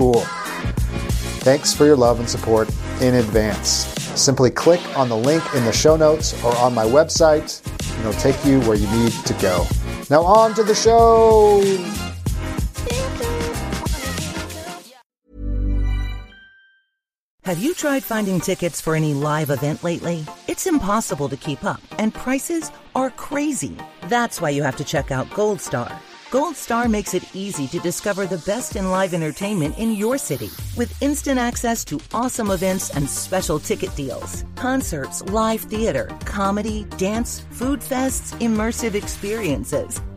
cool. Thanks for your love and support in advance. Simply click on the link in the show notes or on my website, and it'll take you where you need to go. Now, on to the show. Have you tried finding tickets for any live event lately? It's impossible to keep up, and prices are crazy. That's why you have to check out Gold Star. Gold Star makes it easy to discover the best in live entertainment in your city with instant access to awesome events and special ticket deals. Concerts, live theater, comedy, dance, food fests, immersive experiences.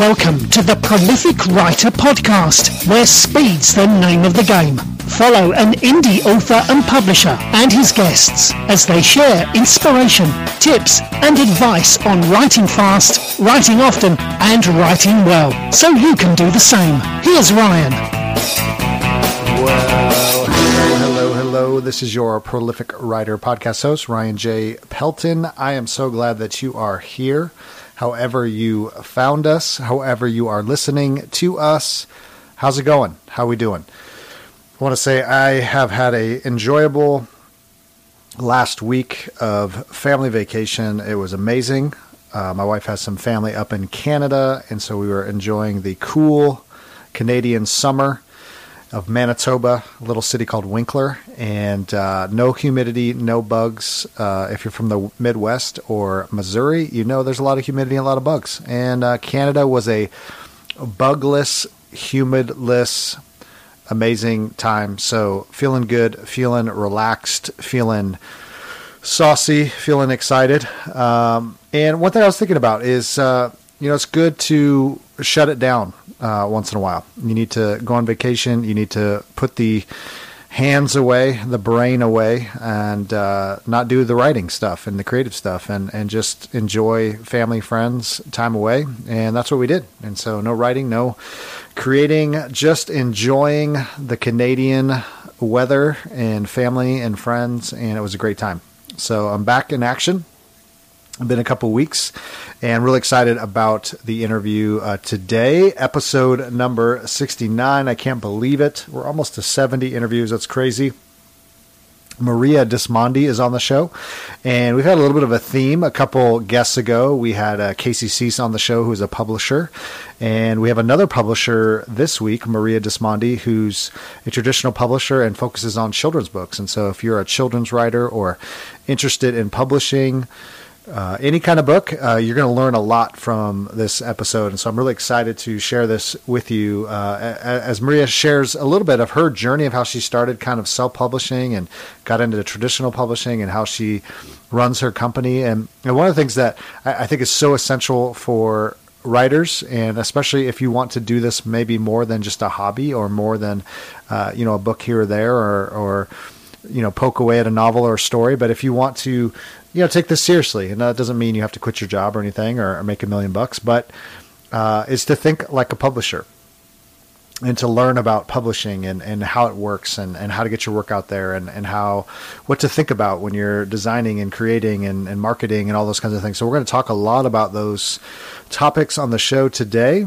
Welcome to the Prolific Writer Podcast, where speed's the name of the game. Follow an indie author and publisher and his guests as they share inspiration, tips, and advice on writing fast, writing often, and writing well, so you can do the same. Here's Ryan. Well, hello, hello, hello. This is your Prolific Writer podcast host, Ryan J. Pelton. I am so glad that you are here however you found us, however you are listening to us. How's it going? How we doing? I want to say I have had a enjoyable last week of family vacation. It was amazing. Uh, my wife has some family up in Canada, and so we were enjoying the cool Canadian summer of Manitoba, a little city called Winkler, and uh, no humidity, no bugs. Uh, if you're from the Midwest or Missouri, you know there's a lot of humidity and a lot of bugs. And uh, Canada was a bugless, humidless, amazing time. So feeling good, feeling relaxed, feeling saucy, feeling excited. Um, and one thing I was thinking about is, uh, you know, it's good to shut it down uh, once in a while. You need to go on vacation. You need to put the hands away, the brain away, and uh, not do the writing stuff and the creative stuff, and and just enjoy family, friends, time away. And that's what we did. And so, no writing, no creating, just enjoying the Canadian weather and family and friends, and it was a great time. So I'm back in action been a couple weeks and really excited about the interview uh, today. Episode number 69 i can't believe it. We're almost to 70 interviews. That's crazy. Maria Dismondy is on the show, and we've had a little bit of a theme. A couple guests ago, we had uh, Casey Cease on the show, who's a publisher, and we have another publisher this week, Maria Dismondy, who's a traditional publisher and focuses on children's books. And so, if you're a children's writer or interested in publishing, uh, any kind of book, uh, you're going to learn a lot from this episode. And so I'm really excited to share this with you uh, as Maria shares a little bit of her journey of how she started kind of self publishing and got into traditional publishing and how she runs her company. And, and one of the things that I, I think is so essential for writers, and especially if you want to do this maybe more than just a hobby or more than uh, you know a book here or there or or you know poke away at a novel or a story. But if you want to you know take this seriously, and that doesn't mean you have to quit your job or anything or, or make a million bucks, but uh, is to think like a publisher and to learn about publishing and, and how it works and, and how to get your work out there and, and how what to think about when you're designing and creating and, and marketing and all those kinds of things. So we're going to talk a lot about those topics on the show today.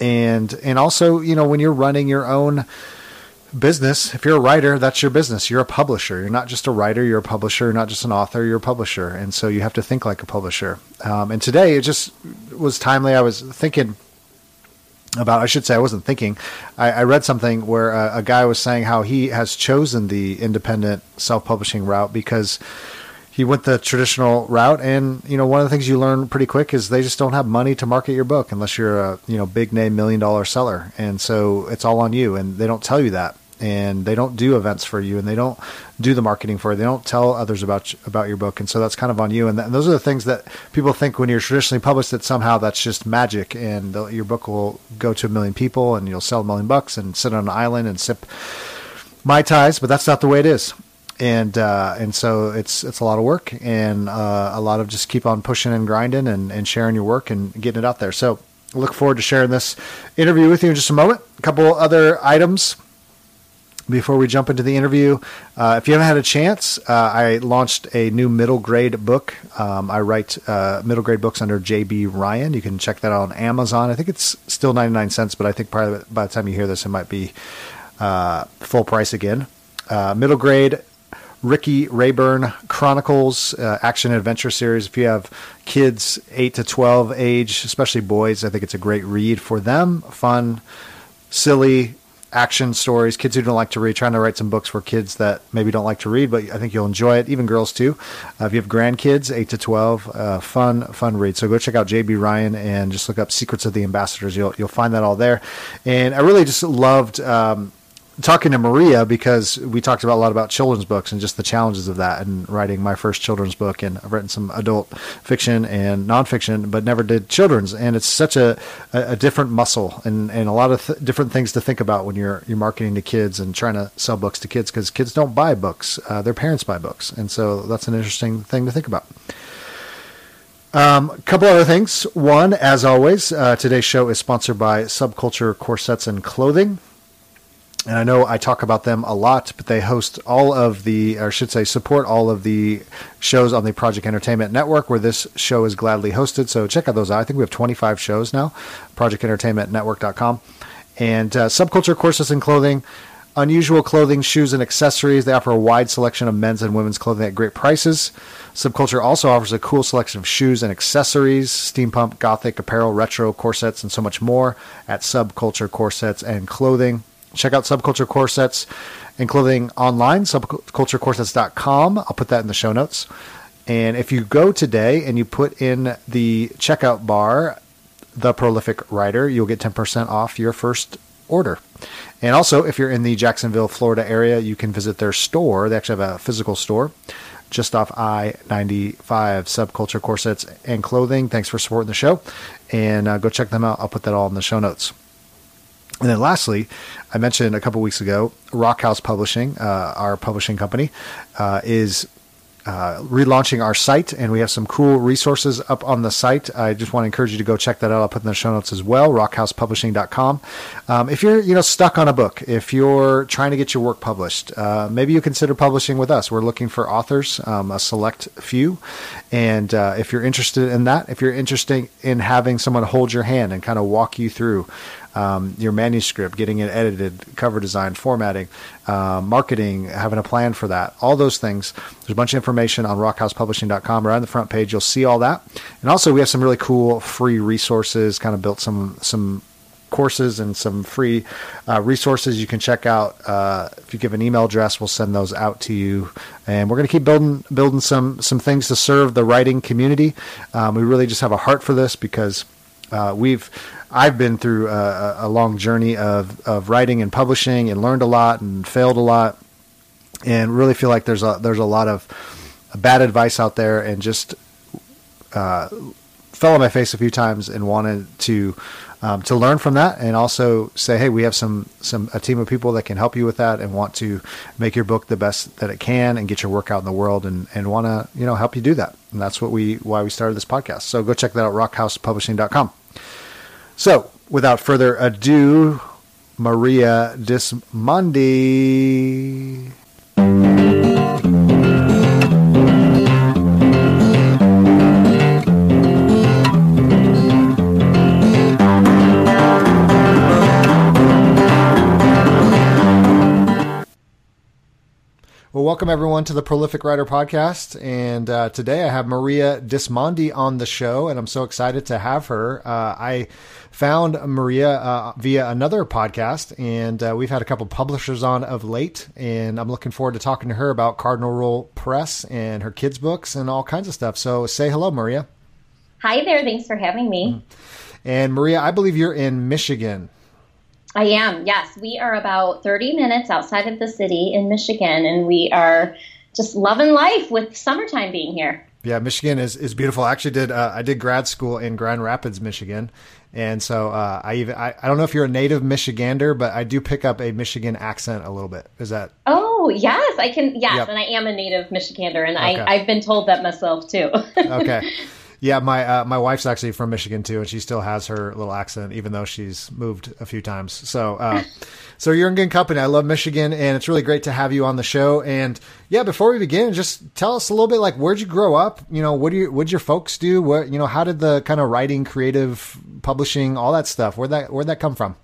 And and also, you know, when you're running your own business, if you're a writer, that's your business. You're a publisher. You're not just a writer, you're a publisher, you're not just an author, you're a publisher. And so you have to think like a publisher. Um, and today it just was timely. I was thinking about I should say I wasn't thinking. I, I read something where a, a, guy was saying how he has chosen the independent self-publishing route because he went the traditional route, and you know one of the things you learn pretty quick is they just don't have money to market your book unless you're a you know big name million dollar seller, and so it's all on you, and they don't tell you that and they don't do events for you and they don't do the marketing for you. They don't tell others about about your book, and so that's kind of on you. And, th- and those are the things that people think when you're traditionally published that somehow that's just magic, and your book will go to a million people, and you'll sell a million bucks, and sit on an island and sip mai tais, But that's not the way it is. And uh, and so it's it's a lot of work and uh, a lot of just keep on pushing and grinding and, and sharing your work and getting it out there. So look forward to sharing this interview with you in just a moment. A couple other items before we jump into the interview, uh, if you haven't had a chance, uh, I launched a new middle grade book. Um, I write uh, middle grade books under JB Ryan. You can check that out on Amazon. I think it's still 99 cents, but I think probably by the time you hear this, it might be uh, full price again. Uh, middle grade Ricky Rayburn Chronicles uh, action adventure series. If you have kids 8 to 12 age, especially boys, I think it's a great read for them. Fun, silly, action stories, kids who don't like to read, trying to write some books for kids that maybe don't like to read, but I think you'll enjoy it. Even girls too. Uh, if you have grandkids, eight to twelve, uh, fun, fun read. So go check out JB Ryan and just look up Secrets of the Ambassadors. You'll you'll find that all there. And I really just loved. Um, talking to Maria because we talked about a lot about children's books and just the challenges of that and writing my first children's book and I've written some adult fiction and nonfiction but never did children's and it's such a, a different muscle and, and a lot of th- different things to think about when you're you're marketing to kids and trying to sell books to kids because kids don't buy books uh, their parents buy books and so that's an interesting thing to think about. Um, a couple other things. One, as always, uh, today's show is sponsored by Subculture Corsets and Clothing and I know I talk about them a lot, but they host all of the, or I should say, support all of the shows on the Project Entertainment Network, where this show is gladly hosted. So check out those out. I think we have 25 shows now, projectentertainmentnetwork.com. And uh, Subculture Corsets and Clothing, unusual clothing, shoes, and accessories. They offer a wide selection of men's and women's clothing at great prices. Subculture also offers a cool selection of shoes and accessories, steampunk, gothic apparel, retro corsets, and so much more at Subculture Corsets and Clothing. Check out Subculture Corsets and Clothing online, subculturecorsets.com. I'll put that in the show notes. And if you go today and you put in the checkout bar, The Prolific Writer, you'll get 10% off your first order. And also, if you're in the Jacksonville, Florida area, you can visit their store. They actually have a physical store just off I 95 Subculture Corsets and Clothing. Thanks for supporting the show. And uh, go check them out. I'll put that all in the show notes. And then lastly, I mentioned a couple weeks ago, Rockhouse Publishing, uh, our publishing company, uh, is uh, relaunching our site, and we have some cool resources up on the site. I just want to encourage you to go check that out. I'll put in the show notes as well, rockhousepublishing.com. Um, if you're you know stuck on a book, if you're trying to get your work published, uh, maybe you consider publishing with us. We're looking for authors, um, a select few, and uh, if you're interested in that, if you're interested in having someone hold your hand and kind of walk you through um, your manuscript, getting it edited, cover design, formatting, uh, marketing, having a plan for that, all those things. There's a bunch of information on rockhousepublishing.com. Right on the front page, you'll see all that. And also, we have some really cool free resources, kind of built some, some courses and some free uh, resources you can check out. Uh, if you give an email address, we'll send those out to you. And we're going to keep building building some some things to serve the writing community. Um, we really just have a heart for this because uh, we've I've been through a, a, long journey of, of writing and publishing and learned a lot and failed a lot and really feel like there's a there's a lot of bad advice out there and just uh, fell on my face a few times and wanted to um, to learn from that and also say, hey, we have some some a team of people that can help you with that and want to make your book the best that it can and get your work out in the world and, and want to you know help you do that. And that's what we why we started this podcast. So go check that out, rockhousepublishing.com. So without further ado, Maria Dismondy. Well, welcome everyone to the Prolific Writer Podcast. And uh, today I have Maria Dismondy on the show, and I'm so excited to have her. Uh, I found Maria uh, via another podcast, and uh, we've had a couple publishers on of late. And I'm looking forward to talking to her about Cardinal Rule Press and her kids' books and all kinds of stuff. So say hello, Maria. Hi there. Thanks for having me. And Maria, I believe you're in Michigan. I am, yes. We are about 30 minutes outside of the city in Michigan, and we are just loving life with summertime being here. Yeah, Michigan is, is beautiful. I actually did uh, I did grad school in Grand Rapids, Michigan, and so uh, I even I, I don't know if you're a native Michigander, but I do pick up a Michigan accent a little bit. Is that? Oh yes, I can. Yes, Yep. and I am a native Michigander, and Okay. I I've been told that myself too. Okay. Yeah, my uh, my wife's actually from Michigan too, and she still has her little accent, even though she's moved a few times. So, uh, so you're in good company. I love Michigan, and it's really great to have you on the show. And yeah, before we begin, just tell us a little bit like where'd you grow up? You know, what do you what'd your folks do? What you know, how did the kind of writing, creative, publishing, all that stuff? Where'd that where'd that come from?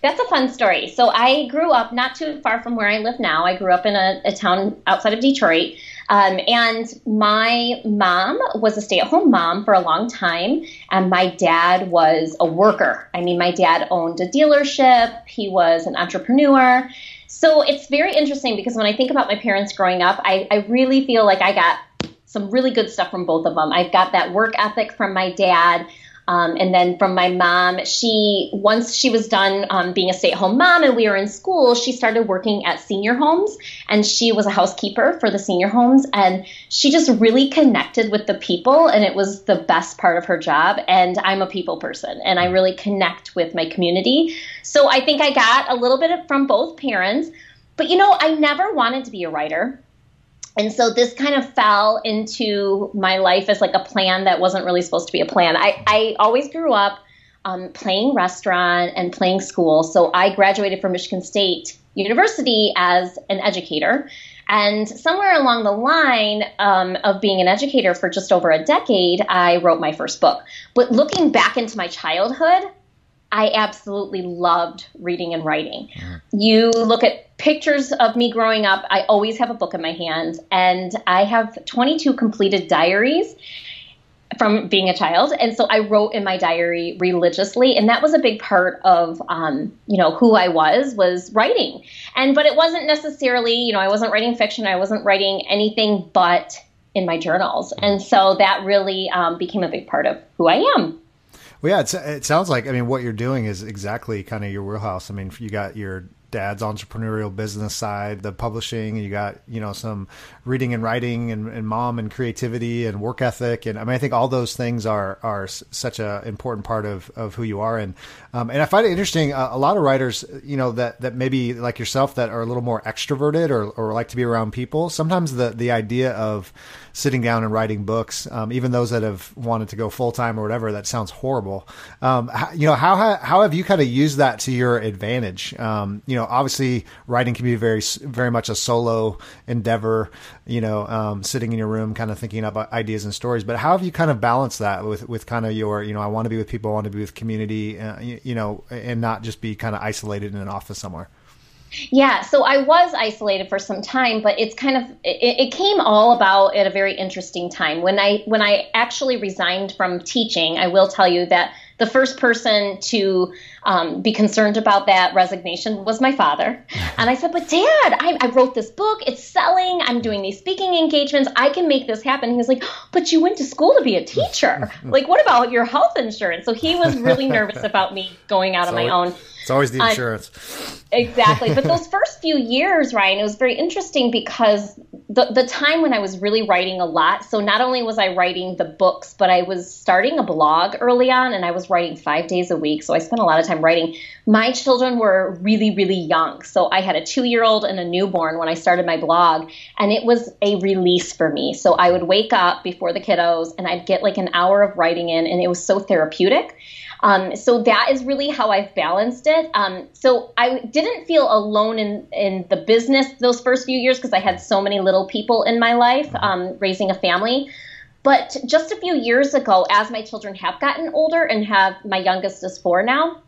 That's a fun story. So I grew up not too far from where I live now. I grew up in a, a town outside of Detroit. Um, and my mom was a stay at home mom for a long time. And my dad was a worker. I mean, my dad owned a dealership, he was an entrepreneur. So it's very interesting because when I think about my parents growing up, I, I really feel like I got some really good stuff from both of them. I've got that work ethic from my dad. Um, and then from my mom, she once she was done um, being a stay-at-home mom and we were in school, she started working at senior homes, and she was a housekeeper for the senior homes, and she just really connected with the people, and it was the best part of her job. And I'm a people person, and I really connect with my community, so I think I got a little bit from both parents. But you know, I never wanted to be a writer and so this kind of fell into my life as like a plan that wasn't really supposed to be a plan. I, I always grew up um, playing restaurant and playing school. So I graduated from Michigan State University as an educator. And somewhere along the line um, of being an educator for just over a decade, I wrote my first book. But looking back into my childhood, I absolutely loved reading and writing. You look at pictures of me growing up, I always have a book in my hand, and I have 22 completed diaries from being a child and so i wrote in my diary religiously and that was a big part of um, you know who i was was writing. And but it wasn't necessarily you know i wasn't writing fiction i wasn't writing anything but in my journals. And so that really um, became a big part of who i am Well, yeah, it sounds like I mean what you're doing is exactly kind of your wheelhouse. I mean, you got your dad's entrepreneurial business side, the publishing, you got you know some reading and writing, and, and mom and creativity and work ethic, and I mean I think all those things are are such a important part of, of who you are, and um, and I find it interesting. Uh, a lot of writers, you know, that that maybe like yourself that are a little more extroverted or or like to be around people. Sometimes the the idea of sitting down and writing books, um, even those that have wanted to go full time or whatever, that sounds horrible. Um, how, you know, how how have you kind of used that to your advantage? Um, you know, obviously writing can be very very much a solo endeavor. You know, um, sitting in your room, kind of thinking about ideas and stories. But how have you kind of balanced that with with kind of your, you know, I want to be with people, I want to be with community, uh, you, you know, and not just be kind of isolated in an office somewhere. Yeah, so I was isolated for some time, but it's kind of it, it came all about at a very interesting time when I when I actually resigned from teaching. I will tell you that the first person to um, be concerned about that resignation was my father, and I said, "But Dad, I, I wrote this book. It's selling. I'm doing these speaking engagements. I can make this happen." He was like, "But you went to school to be a teacher. like, what about your health insurance?" So he was really nervous about me going out on my own. It's always the Uh, insurance. Exactly. But those first few years, Ryan, it was very interesting because the, the time when I was really writing a lot. So not only was I writing the books, but I was starting a blog early on and I was writing five days a week. So I spent a lot of time writing. My children were really, really young. So I had a two year old and a newborn when I started my blog, and it was a release for me. So I would wake up before the kiddos and I'd get like an hour of writing in, and it was so therapeutic. Um, so that is really how I've balanced it. Um, so I didn't feel alone in, in the business those first few years because I had so many little people in my life um, raising a family. But just a few years ago, as my children have gotten older and have my youngest is four now,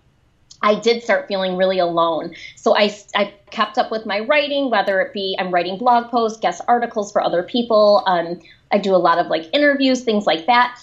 I did start feeling really alone. So I, I kept up with my writing, whether it be I'm writing blog posts, guest articles for other people. Um, I do a lot of like interviews, things like that.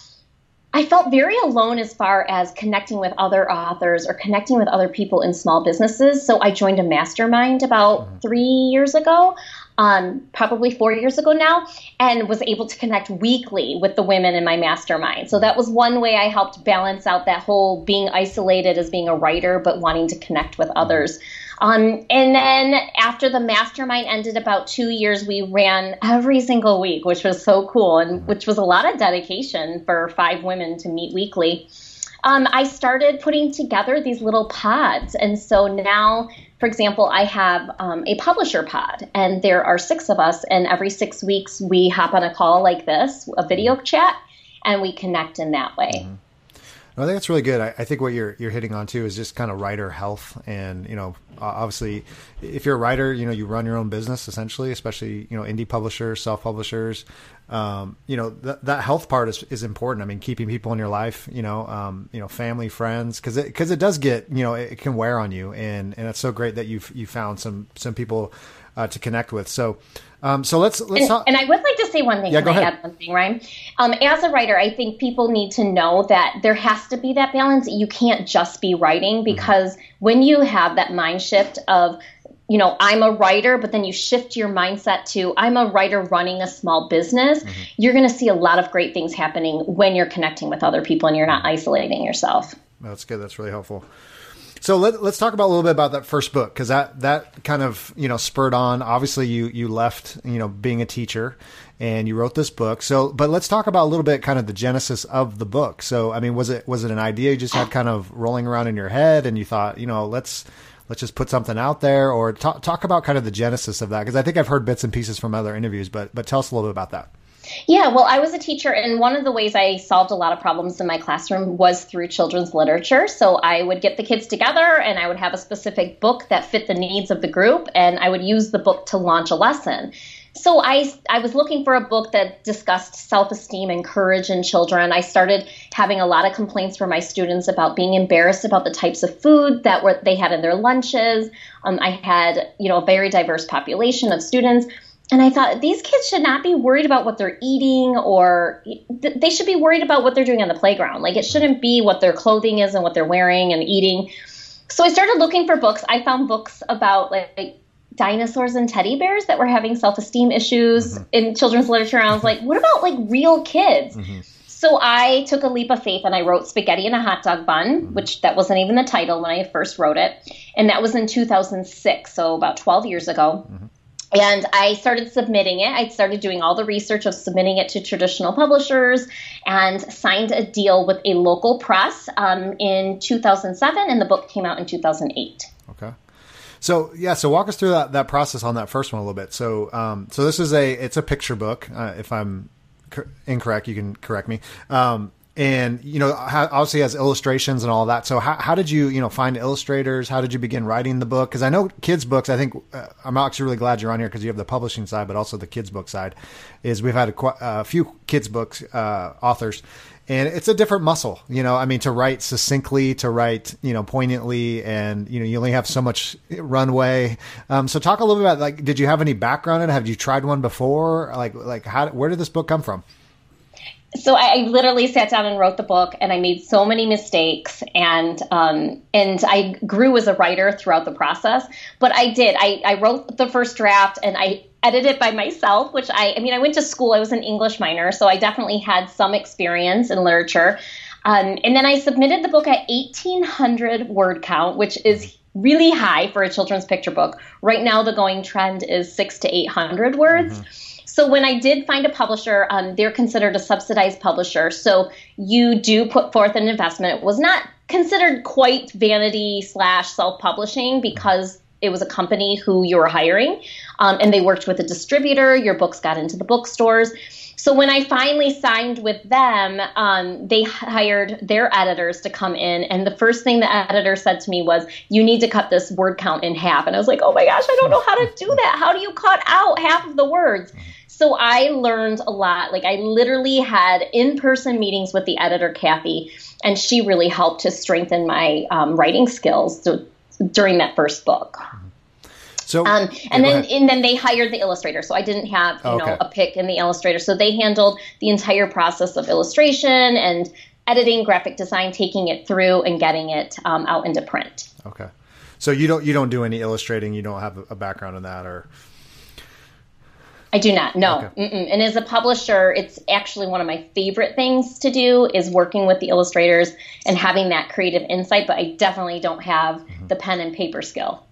I felt very alone as far as connecting with other authors or connecting with other people in small businesses. So I joined a mastermind about mm-hmm. three years ago, um, probably four years ago now, and was able to connect weekly with the women in my mastermind. So that was one way I helped balance out that whole being isolated as being a writer, but wanting to connect with others. Um, and then after the mastermind ended about two years, we ran every single week, which was so cool and mm-hmm. which was a lot of dedication for five women to meet weekly. Um, I started putting together these little pods. And so now, for example, I have um, a publisher pod, and there are six of us. And every six weeks, we hop on a call like this, a video mm-hmm. chat, and we connect in that way. Mm-hmm. I think that's really good. I, I, think what you're you're hitting on too is just kind of writer health, and you know, obviously, if you're a writer, you know, you run your own business essentially, especially you know, indie publishers, self publishers. Um, you know, that that health part is is important. I mean, keeping people in your life, you know, um, you know, family, friends, because it because it does get you know, it, it can wear on you, and and it's so great that you've you found some some people uh, to connect with. So, um, so let's let's and, talk. And I would like to say one thing. Yeah, go I ahead. add one thing, Ryan? Um, as a writer, I think people need to know that there has to be that balance. You can't just be writing mm-hmm. because mm-hmm. when you have that mind shift of you know, I'm a writer, but then you shift your mindset to I'm a writer running a small business, mm-hmm. you're going to see a lot of great things happening when you're connecting with other people and you're not isolating yourself. That's good. That's really helpful. So let, us talk about a little bit about that first book because that that kind of you know spurred on. Obviously, you you left you know being a teacher and you wrote this book. So, but let's talk about a little bit kind of the genesis of the book. So, I mean, was it was it an idea you just had kind of rolling around in your head and you thought you know let's let's just put something out there or talk talk about kind of the genesis of that because I think I've heard bits and pieces from other interviews, but but tell us a little bit about that. Yeah, well, I was a teacher, and one of the ways I solved a lot of problems in my classroom was through children's literature. So I would get the kids together, and I would have a specific book that fit the needs of the group, and I would use the book to launch a lesson. So I, I was looking for a book that discussed self-esteem and courage in children. I started having a lot of complaints from my students about being embarrassed about the types of food that were they had in their lunches. Um, I had, you know, a very diverse population of students and I thought these kids should not be worried about what they're eating or they should be worried about what they're doing on the playground. Like it shouldn't be what their clothing is and what they're wearing and eating. So I started looking for books. I found books about like, like dinosaurs and teddy bears that were having self-esteem issues mm-hmm. in children's literature. And I was like, what about like real kids? Mm-hmm. So I took a leap of faith and I wrote Spaghetti in a Hot Dog Bun, mm-hmm. which that wasn't even the title when I first wrote it. And that was in 2006, so about 12 years ago. And I started submitting it. I started doing all the research of submitting it to traditional publishers and signed a deal with a local press um, in 2007, and the book came out in 2008. Okay. So yeah, so walk us through that, that process on that first one a little bit. So um, so this is a it's a picture book. Uh, if I'm incorrect, you can correct me. Um, and you know obviously has illustrations and all that. So how, how did you you know find illustrators? How did you begin writing the book? Because i know kids books i think uh, i'm actually really glad you're on here because you have the publishing side but also the kids book side is we've had a, a few kids books uh, authors. And it's a different muscle you know i mean to write succinctly to write you know poignantly and you know you only have so much runway. Um, so talk a little bit about like did you have any background in it? Have you tried one before? Like like how where did this book come from so I, literally sat down and wrote the book, and I made so many mistakes, and um, and I grew as a writer throughout the process. But I did. I, I wrote the first draft, and I edited it by myself. Which I, I mean, I went to school. I was an English minor, so I definitely had some experience in literature. Um, and then I submitted the book at 1,800 word count, which is really high for a children's picture book. Right now, the going trend is six to 800 words. Mm-hmm. So when I did find a publisher, um, they're considered a subsidized publisher. So you do put forth an investment. It was not considered quite vanity slash self publishing because it was a company who you were hiring, um, and they worked with a distributor. Your books got into the bookstores. So when I finally signed with them, um, they hired their editors to come in, and the first thing the editor said to me was, "You need to cut this word count in half." And I was like, "Oh my gosh, I don't know how to do that. How do you cut out half of the words?" So I learned a lot. Like I literally had in-person meetings with the editor, Kathy, and she really helped to strengthen my um, writing skills to, during that first book. So, Um, and go then and then they hired the illustrator, so I didn't have you Oh, know a pick in the illustrator. So they handled the entire process of illustration and editing, graphic design, taking it through and getting it um, out into print. okay. So you don't you don't do any illustrating. You don't have a- a background in that, or I do not. No. Okay. And as a publisher, it's actually one of my favorite things to do is working with the illustrators and having that creative insight. But I definitely don't have Mm-hmm. the pen and paper skill.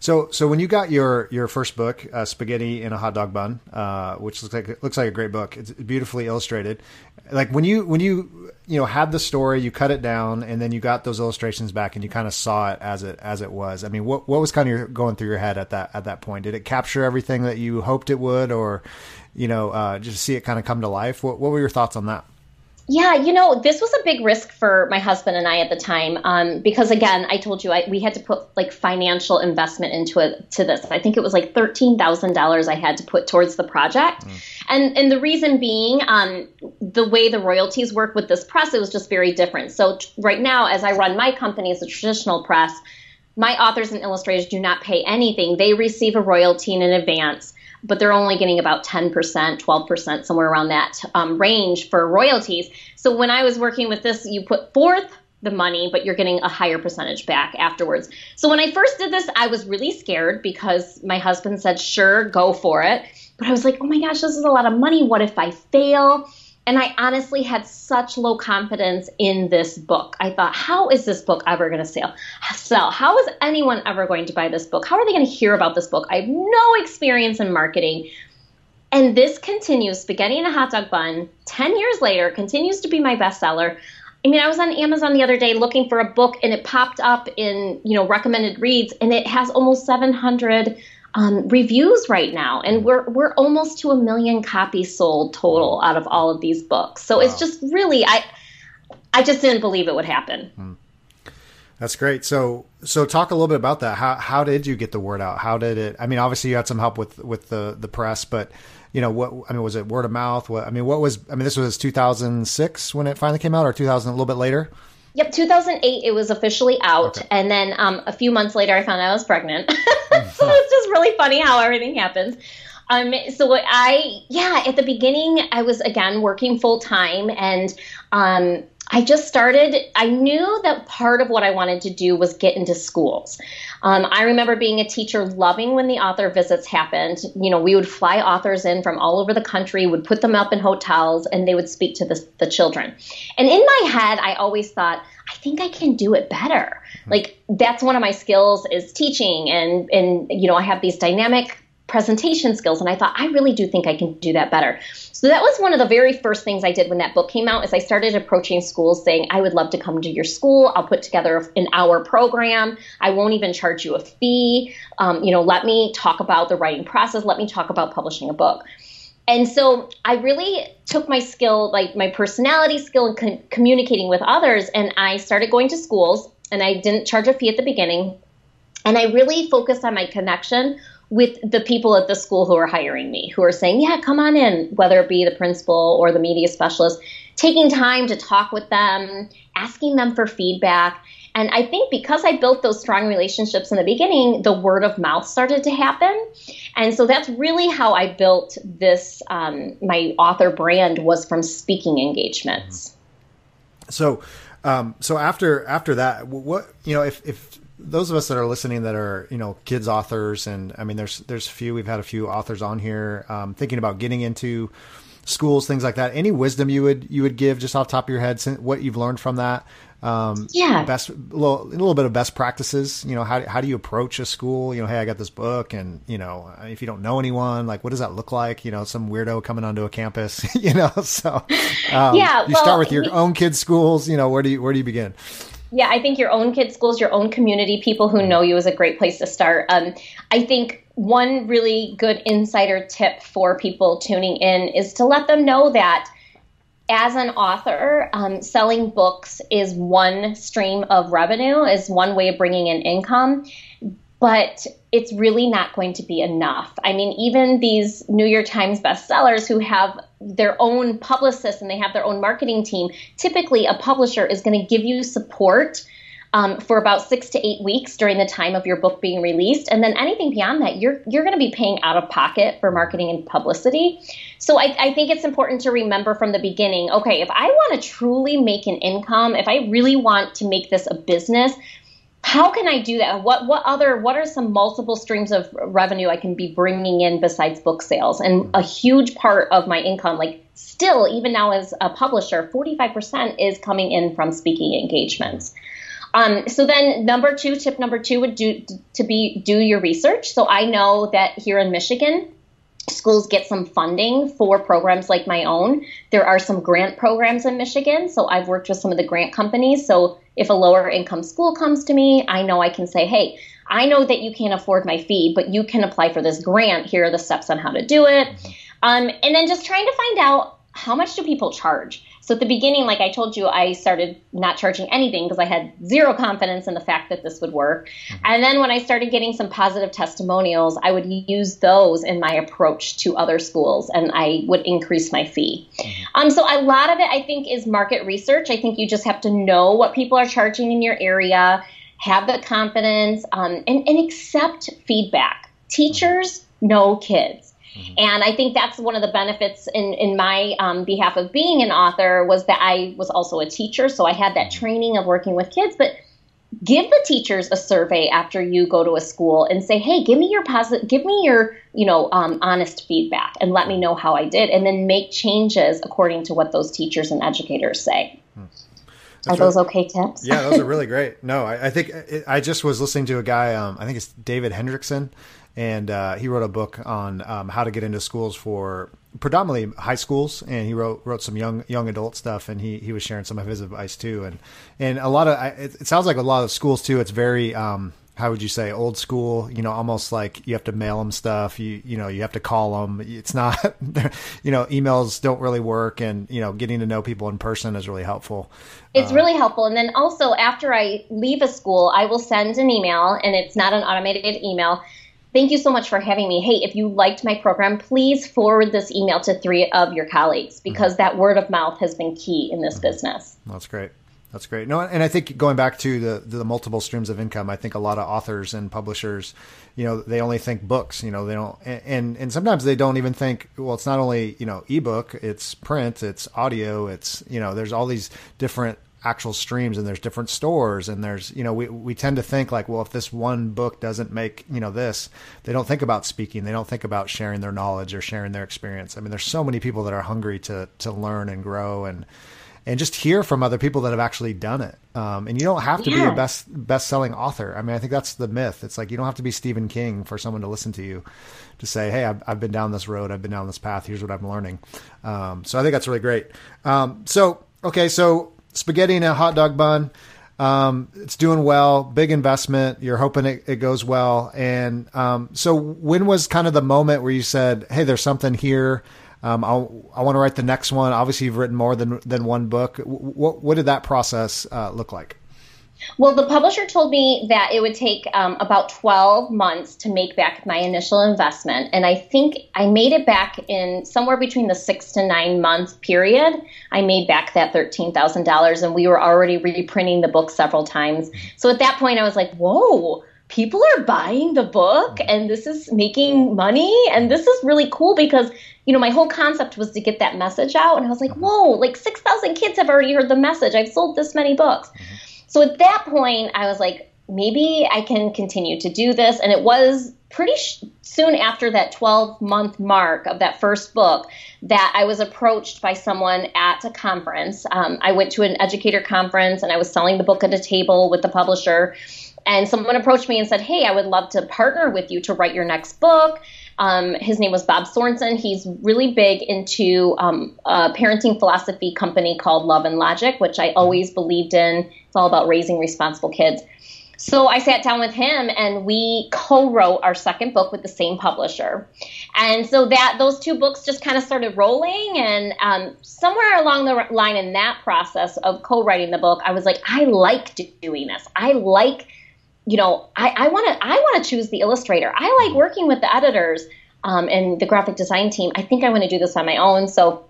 So, so when you got your your first book, uh, Spaghetti in a Hot Dog Bun, uh, which looks like looks like a great book, it's beautifully illustrated. Like when you when you you know had the story, you cut it down, and then you got those illustrations back, and you kind of saw it as it as it was. I mean, what what was kind of going through your head at that at that point? Did it capture everything that you hoped it would, or you know, uh, just see it kind of come to life? What what were your thoughts on that? Yeah, you know, this was a big risk for my husband and I at the time um, because, again, I told you I, we had to put like financial investment into it to this. I think it was like thirteen thousand dollars I had to put towards the project, and and the reason being um, the way the royalties work with this press, it was just very different. So t- right now, as I run my company as a traditional press, my authors and illustrators do not pay anything. They receive a royalty in advance, but they're only getting about 10%, 12%, somewhere around that um, range for royalties. So when I was working with this, you put forth the money, but you're getting a higher percentage back afterwards. So when I first did this, I was really scared because my husband said, sure, go for it. But I was like, oh my gosh, this is a lot of money. What if I fail? And I honestly had such low confidence in this book. I thought, how is this book ever going to sell? Sell? How is anyone ever going to buy this book? How are they going to hear about this book? I have no experience in marketing. And this continues, Spaghetti and a Hot Dog Bun, 10 years later, continues to be my bestseller. I mean, I was on Amazon the other day looking for a book and it popped up in, you know, recommended reads and it has almost 700 um, reviews right now. And we're, we're almost to a million copies sold total out of all of these books. So it's just really, I, I just didn't believe it would happen. That's great. So, so talk a little bit about that. How how did you get the word out? How did it? I mean, obviously you had some help with with the the press, but you know what? I mean, was it word of mouth? What I mean, what was? I mean, this was 2006 when it finally came out, or 2000 a little bit later. Yep, 2008 it was officially out, Okay. and then um, a few months later I found out I was pregnant. so it's just really funny how everything happens. Um, so what I yeah, at the beginning I was again working full time, and um, I just started. I knew that part of what I wanted to do was get into schools. Um, I remember being a teacher, loving when the author visits happened. You know, we would fly authors in from all over the country, would put them up in hotels, and they would speak to the, the children. And in my head, I always thought, I think I can do it better. Like that's one of my skills is teaching, and and you know, I have these dynamic presentation skills and i thought i really do think i can do that better. So that was one of the very first things i did when that book came out is i started approaching schools saying i would love to come to your school. I'll put together an hour program. I won't even charge you a fee. Um, you know let me talk about the writing process. Let me talk about publishing a book. And so I really took my skill, like my personality skill con- communicating with others, and I started going to schools. And I didn't charge a fee at the beginning. And I really focused on my connection with the people at the school who are hiring me, who are saying, Yeah, come on in, whether it be the principal or the media specialist, taking time to talk with them, asking them for feedback. And I think because I built those strong relationships in the beginning, the word of mouth started to happen. And so that's really how I built this. Um, my author brand was from speaking engagements. So, um, so after after that, what you know, if if those of us that are listening that are you know kids authors, and I mean, there's there's a few we've had a few authors on here um, thinking about getting into schools, things like that. Any wisdom you would you would give just off the top of your head, what you've learned from that? Um, yeah, best a little, a little bit of best practices. You know, how how do you approach a school? You know, hey, I got this book, and you know, if you don't know anyone, like, what does that look like? You know, some weirdo coming onto a campus. you know, so um, yeah, you well, start with your we, own kids' schools. You know, where do you where do you begin? Yeah, I think your own kids' schools, your own community, people who know you is a great place to start. Um, I think one really good insider tip for people tuning in is to let them know that as an author, um, selling books is one stream of revenue, is one way of bringing in income, but it's really not going to be enough. I mean, even these New York Times bestsellers who have their own publicists and they have their own marketing team, typically a publisher is going to give you support um, for about six to eight weeks during the time of your book being released, and then anything beyond that, you're you're going to be paying out of pocket for marketing and publicity. So I, I think it's important to remember from the beginning. Okay, if I want to truly make an income, if I really want to make this a business, how can I do that? What what other what are some multiple streams of revenue I can be bringing in besides book sales? And a huge part of my income, like still even now as a publisher, 45% is coming in from speaking engagements. Um, so then number two, tip number two would do to be do your research. So I know that here in Michigan, schools get some funding for programs like my own. There are some grant programs in Michigan, so I've worked with some of the grant companies. So if a lower income school comes to me, I know I can say, "Hey, I know that you can't afford my fee, but you can apply for this grant. Here are the steps on how to do it." Um, and then just trying to find out how much do people charge? So at the beginning, like I told you, I started not charging anything because I had zero confidence in the fact that this would work. Mm-hmm. And then when I started getting some positive testimonials, I would use those in my approach to other schools and I would increase my fee. Mm-hmm. Um, so a lot of it, I think, is market research. I think you just have to know what people are charging in your area, have the confidence, um, and, and accept feedback. Teachers know kids Mm-hmm. And I think that's one of the benefits in, in my um, behalf of being an author was that I was also a teacher. So I had that mm-hmm. training of working with kids. But give the teachers a survey after you go to a school and say, hey, give me your positive, give me your, you know, um, honest feedback and let me know how I did. And then make changes according to what those teachers and educators say. Hmm. That's are those okay tips? yeah, those are really great. No, I, I think it, I just was listening to a guy. Um, I think it's David Hendrickson, and uh, he wrote a book on um, how to get into schools for predominantly high schools, and he wrote wrote some young young adult stuff, and he he was sharing some of his advice too, and and a lot of it, it sounds like a lot of schools too. It's very um, how would you say old school you know almost like you have to mail them stuff. You you know you have to call them it's not you know emails don't really work. And you know getting to know people in person is really helpful. It's uh, really helpful. And then also after i leave a school i will send an email and it's not an automated email Thank you so much for having me. Hey, if you liked my program, please forward this email to three of your colleagues mm-hmm. because mm-hmm. that word of mouth has been key in this mm-hmm. business. That's great. That's great. No, and I think going back to the the multiple streams of income, I think a lot of authors and publishers, you know, they only think books. You know, they don't, and and sometimes they don't even think. Well, it's not only you know ebook, it's print, it's audio, it's you know, there's all these different actual streams and there's different stores and there's you know we we tend to think like well if this one book doesn't make you know this they don't think about speaking. They don't think about sharing their knowledge or sharing their experience. I mean there's so many people that are hungry to to learn and grow and and just hear from other people that have actually done it. Um, and you don't have to yeah. be a best best selling author. I mean i think that's the myth. It's like you don't have to be stephen king for someone to listen to you to say hey i've, I've been down this road. I've been down this path. Here's what i'm learning. Um, so i think that's really great. Um, so okay so spaghetti and a hot dog bun. Um, it's doing well, big investment. You're hoping it, it goes well. And um, so, when was kind of the moment where you said, "Hey, there's something here. Um, i want to write the next one." Obviously, you've written more than than one book. What what did that process uh, look like? Well, the publisher told me that it would take um, about 12 months to make back my initial investment. And I think I made it back in somewhere between the six to nine month period. I made back that $13,000 and we were already reprinting the book several times. So at that point, I was like, whoa. People are buying the book and this is making money. And this is really cool because you know, my whole concept was to get that message out. And I was like, whoa, like 6,000 kids have already heard the message. I've sold this many books. Mm-hmm. So at that point, I was like, maybe I can continue to do this. And it was pretty sh- soon after that 12 month mark of that first book that I was approached by someone at a conference. Um, I went to an educator conference and I was selling the book at a table with the publisher. And someone approached me and said, Hey, I would love to partner with you to write your next book. Um, his name was Bob Sorensen. He's really big into um, a parenting philosophy company called Love and Logic, which I always believed in. It's all about raising responsible kids. So I sat down with him and we co-wrote our second book with the same publisher. And so that those two books just kind of started rolling and um, somewhere along the line in that process of co-writing the book, I was like, I like doing this. I like, you know, I want to I want to choose the illustrator. I like working with the editors um, and the graphic design team. I think I want to do this on my own. So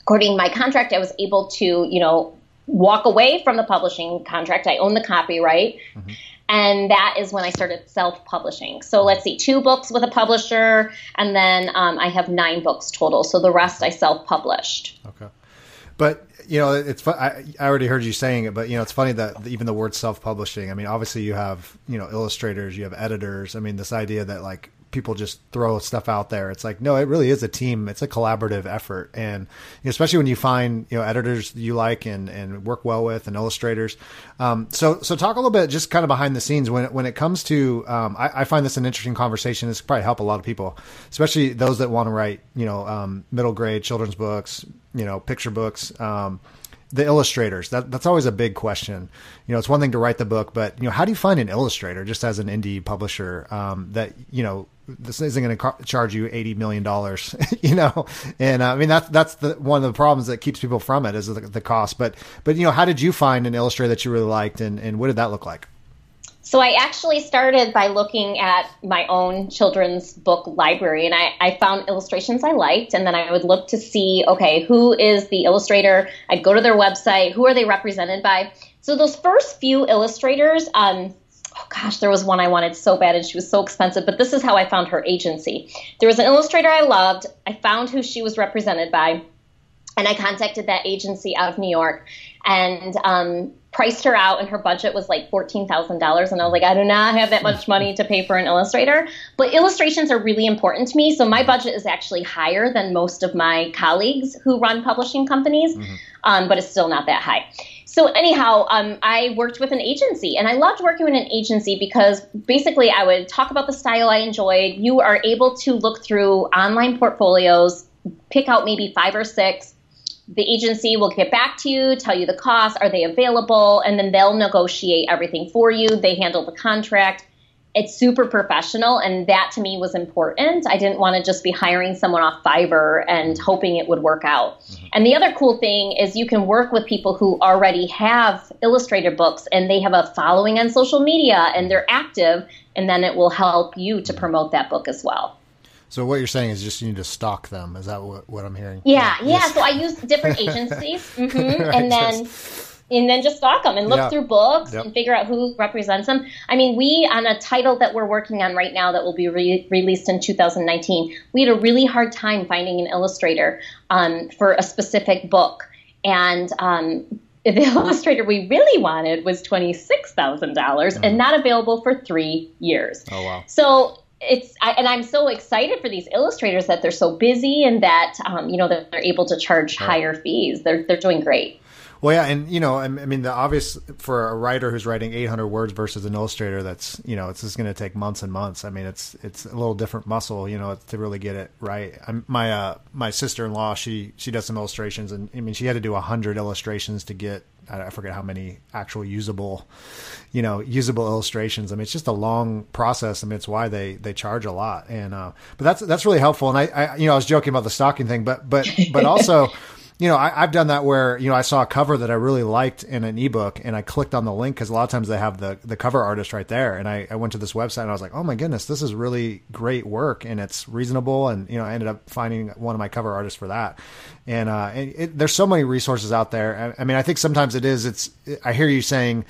according to my contract, I was able to, you know, walk away from the publishing contract. I own the copyright. Mm-hmm. And that is when I started self publishing. So let's see, two books with a publisher, and then um, I have nine books total. So the rest I self published. Okay. But you know, it's. I, I already heard you saying it, but you know, it's funny that even the word self-publishing. I mean, obviously, you have you know illustrators, you have editors. I mean, this idea that like people just throw stuff out there. It's like, no, it really is a team. It's a collaborative effort. And especially when you find, you know, editors you like and, and work well with and illustrators. Um, so, so talk a little bit just kind of behind the scenes when, when it comes to, um, I, I, find this an interesting conversation. This probably help a lot of people, especially those that want to write, you know, um, middle grade children's books, you know, picture books, um, the illustrators that that's always a big question you know it's one thing to write the book but you know how do you find an illustrator just as an indie publisher um, that you know this isn't going to charge you eighty million dollars, you know. And uh, I mean that's that's the one of the problems that keeps people from it is the, the, cost. But but you know, how did you find an illustrator that you really liked, and and what did that look like? So I actually started by looking at my own children's book library, and I, I found illustrations I liked, and then I would look to see okay who is the illustrator. I'd go to their website, who are they represented by. So those first few illustrators. Um, oh gosh, there was one I wanted so bad and she was so expensive, but this is how I found her agency. There was an illustrator I loved. I found who she was represented by, and I contacted that agency out of New York and um, priced her out, and her budget was like $14,000. And I was like, I do not have that much money to pay for an illustrator. But illustrations are really important to me, so my budget is actually higher than most of my colleagues who run publishing companies, mm-hmm. um, but it's still not that high so anyhow, um, I worked with an agency, and I loved working with an agency because basically I would talk about the style I enjoyed. You are able to look through online portfolios, pick out maybe five or six. The agency will get back to you, tell you the cost, are they available, and then they'll negotiate everything for you. They handle the contract it's super professional and that to me was important i didn't want to just be hiring someone off fiverr and hoping it would work out mm-hmm. and the other cool thing is you can work with people who already have illustrator books and they have a following on social media and they're active and then it will help you to promote that book as well so what you're saying is just you need to stalk them is that what, what i'm hearing yeah yeah, yeah. so i use different agencies mm-hmm. right, and then and then just stalk them and look yeah. through books yep. and figure out who represents them. I mean, we on a title that we're working on right now that will be re- released in 2019, we had a really hard time finding an illustrator um, for a specific book, and um, the illustrator we really wanted was twenty six thousand dollars and mm-hmm. not available for three years. Oh wow! So it's I, and I'm so excited for these illustrators that they're so busy and that um, you know that they're able to charge higher fees. They're they're doing great. Well, yeah, and you know, I mean, the obvious for a writer who's writing 800 words versus an illustrator that's you know it's just going to take months and months. I mean, it's it's a little different muscle, you know, to really get it right. I'm, my uh, my sister in law, she she does some illustrations, and I mean, she had to do hundred illustrations to get I forget how many actual usable, you know, usable illustrations. I mean, it's just a long process. I mean, it's why they they charge a lot. And uh, but that's that's really helpful. And I, I you know I was joking about the stocking thing, but but but also you know, I, have done that where you know I saw a cover that I really liked in an ebook, and I clicked on the link because a lot of times they have the the cover artist right there, and I, I went to this website and I was like, oh my goodness, this is really great work, and it's reasonable, and you know, I ended up finding one of my cover artists for that, and, uh, it, there's so many resources out there. I, I mean, I think sometimes it is. It's I hear you saying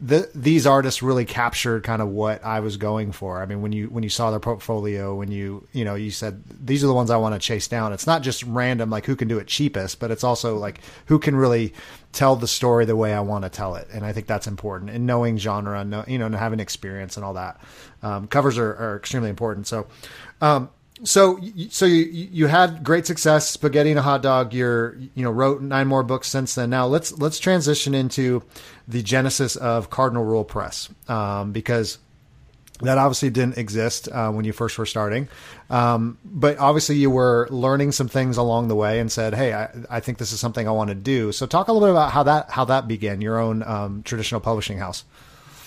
the, these artists really captured kind of what I was going for. I mean, when you when you saw their portfolio, when you you know you said these are the ones I want to chase down. It's not just random like who can do it cheapest, but it's also like who can really tell the story the way I want to tell it. And I think that's important. And knowing genre, know, you know, and having experience and all that. Um, covers are, are, extremely important. So, um, so so you you had great success spaghetti in a hot dog. You're you know wrote nine more books since then. Now let's let's transition into the genesis of cardinal rule press um, because that obviously didn't exist uh, when you first were starting. Um, but obviously you were learning some things along the way and said hey I, I think this is something i want to do. So talk a little bit about how that how that began your own um, traditional publishing house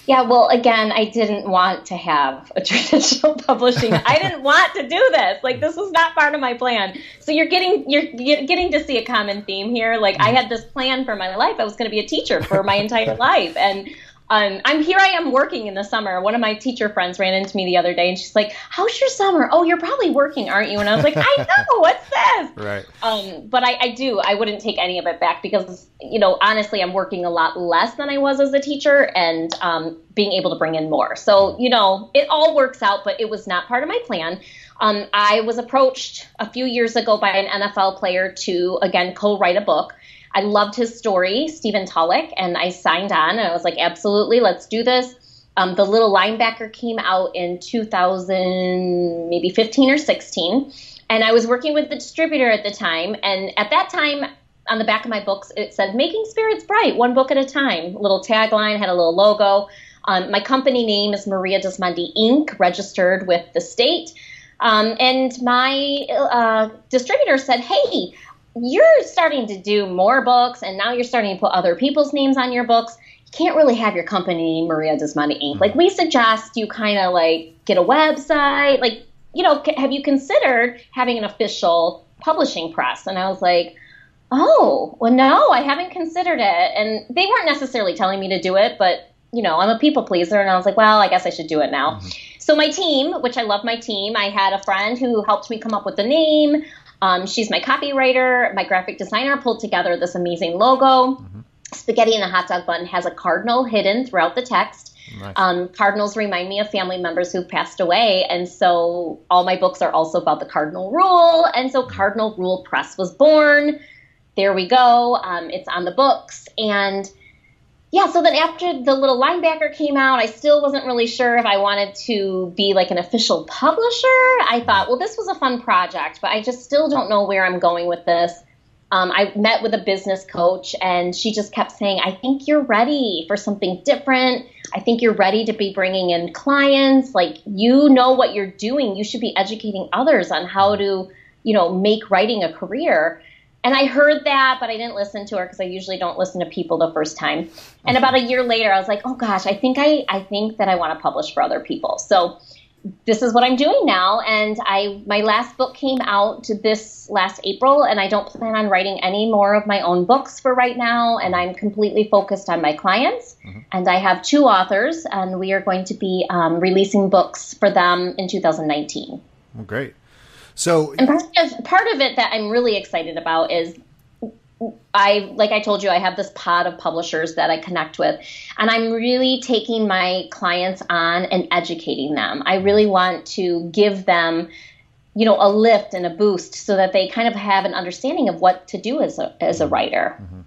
yeah, well, again, I didn't want to have a traditional publishing. I didn't want to do this. Like, this was not part of my plan. So you're getting you're getting to see a common theme here. Like, I mm-hmm. had this plan for my life. I was going to be a teacher for my entire life, and um, I'm here. I am working in the summer. One of my teacher friends ran into me the other day, and she's like, "How's your summer? Oh, you're probably working, aren't you?" And I was like, "I know. What's this?" Right. Um, but I, I do. I wouldn't take any of it back because you know, honestly, I'm working a lot less than I was as a teacher, and um, being able to bring in more. So you know, it all works out, but it was not part of my plan. Um, I was approached a few years ago by an NFL player to again co-write a book. I loved his story, Stephen Tulloch, and I signed on and I was like, absolutely, let's do this. Um, the little linebacker came out in 2000, maybe 15 or 16. And I was working with the distributor at the time. And at that time, on the back of my books, it said Making Spirits Bright, one book at a time. Little tagline, had a little logo. Um, my company name is Maria Dismondy Inc., registered with the state. Um, and my uh, distributor said, Hey, you're starting to do more books and now you're starting to put other people's names on your books you can't really have your company maria dismondy inc. Like we suggest you kind of like get a website like you know have you considered having an official publishing press? And i was like oh well no i haven't considered it. And they weren't necessarily telling me to do it but you know i'm a people pleaser and i was like well i guess i should do it now. Mm-hmm. so my team which i love my team i had a friend who helped me come up with the name um, she's my copywriter, my graphic designer, pulled together this amazing logo. Mm-hmm. Spaghetti in a hot dog bun has a cardinal hidden throughout the text. Nice. Um, cardinals remind me of family members who've passed away, and so all my books are also about the cardinal rule. And so. Cardinal Rule Press was born. There we go. Um, it's on the books, and yeah, so then after the little linebacker came out, I still wasn't really sure if I wanted to be like an official publisher. I thought, well, this was a fun project, but I just still don't know where I'm going with this. Um, I met with a business coach, and she just kept saying, I think you're ready for something different. I think you're ready to be bringing in clients. Like, you know what you're doing. You should be educating others on how to, you know, make writing a career. And I heard that, but I didn't listen to her because I usually don't listen to people the first time. And about a year later, I was like, oh gosh, I think I, I think that I want to publish for other people. So this is what I'm doing now. And I my last book came out this last April, and I don't plan on writing any more of my own books for right now. And I'm completely focused on my clients. Mm-hmm. And I have two authors, and we are going to be um, releasing books for them in 2019. Well, great. So, and part of, part of it that I'm really excited about is I, like I told you, I have this pod of publishers that I connect with, and I'm really taking my clients on and educating them. I really want to give them, you know, a lift and a boost so that they kind of have an understanding of what to do as a, as a writer. Mm-hmm.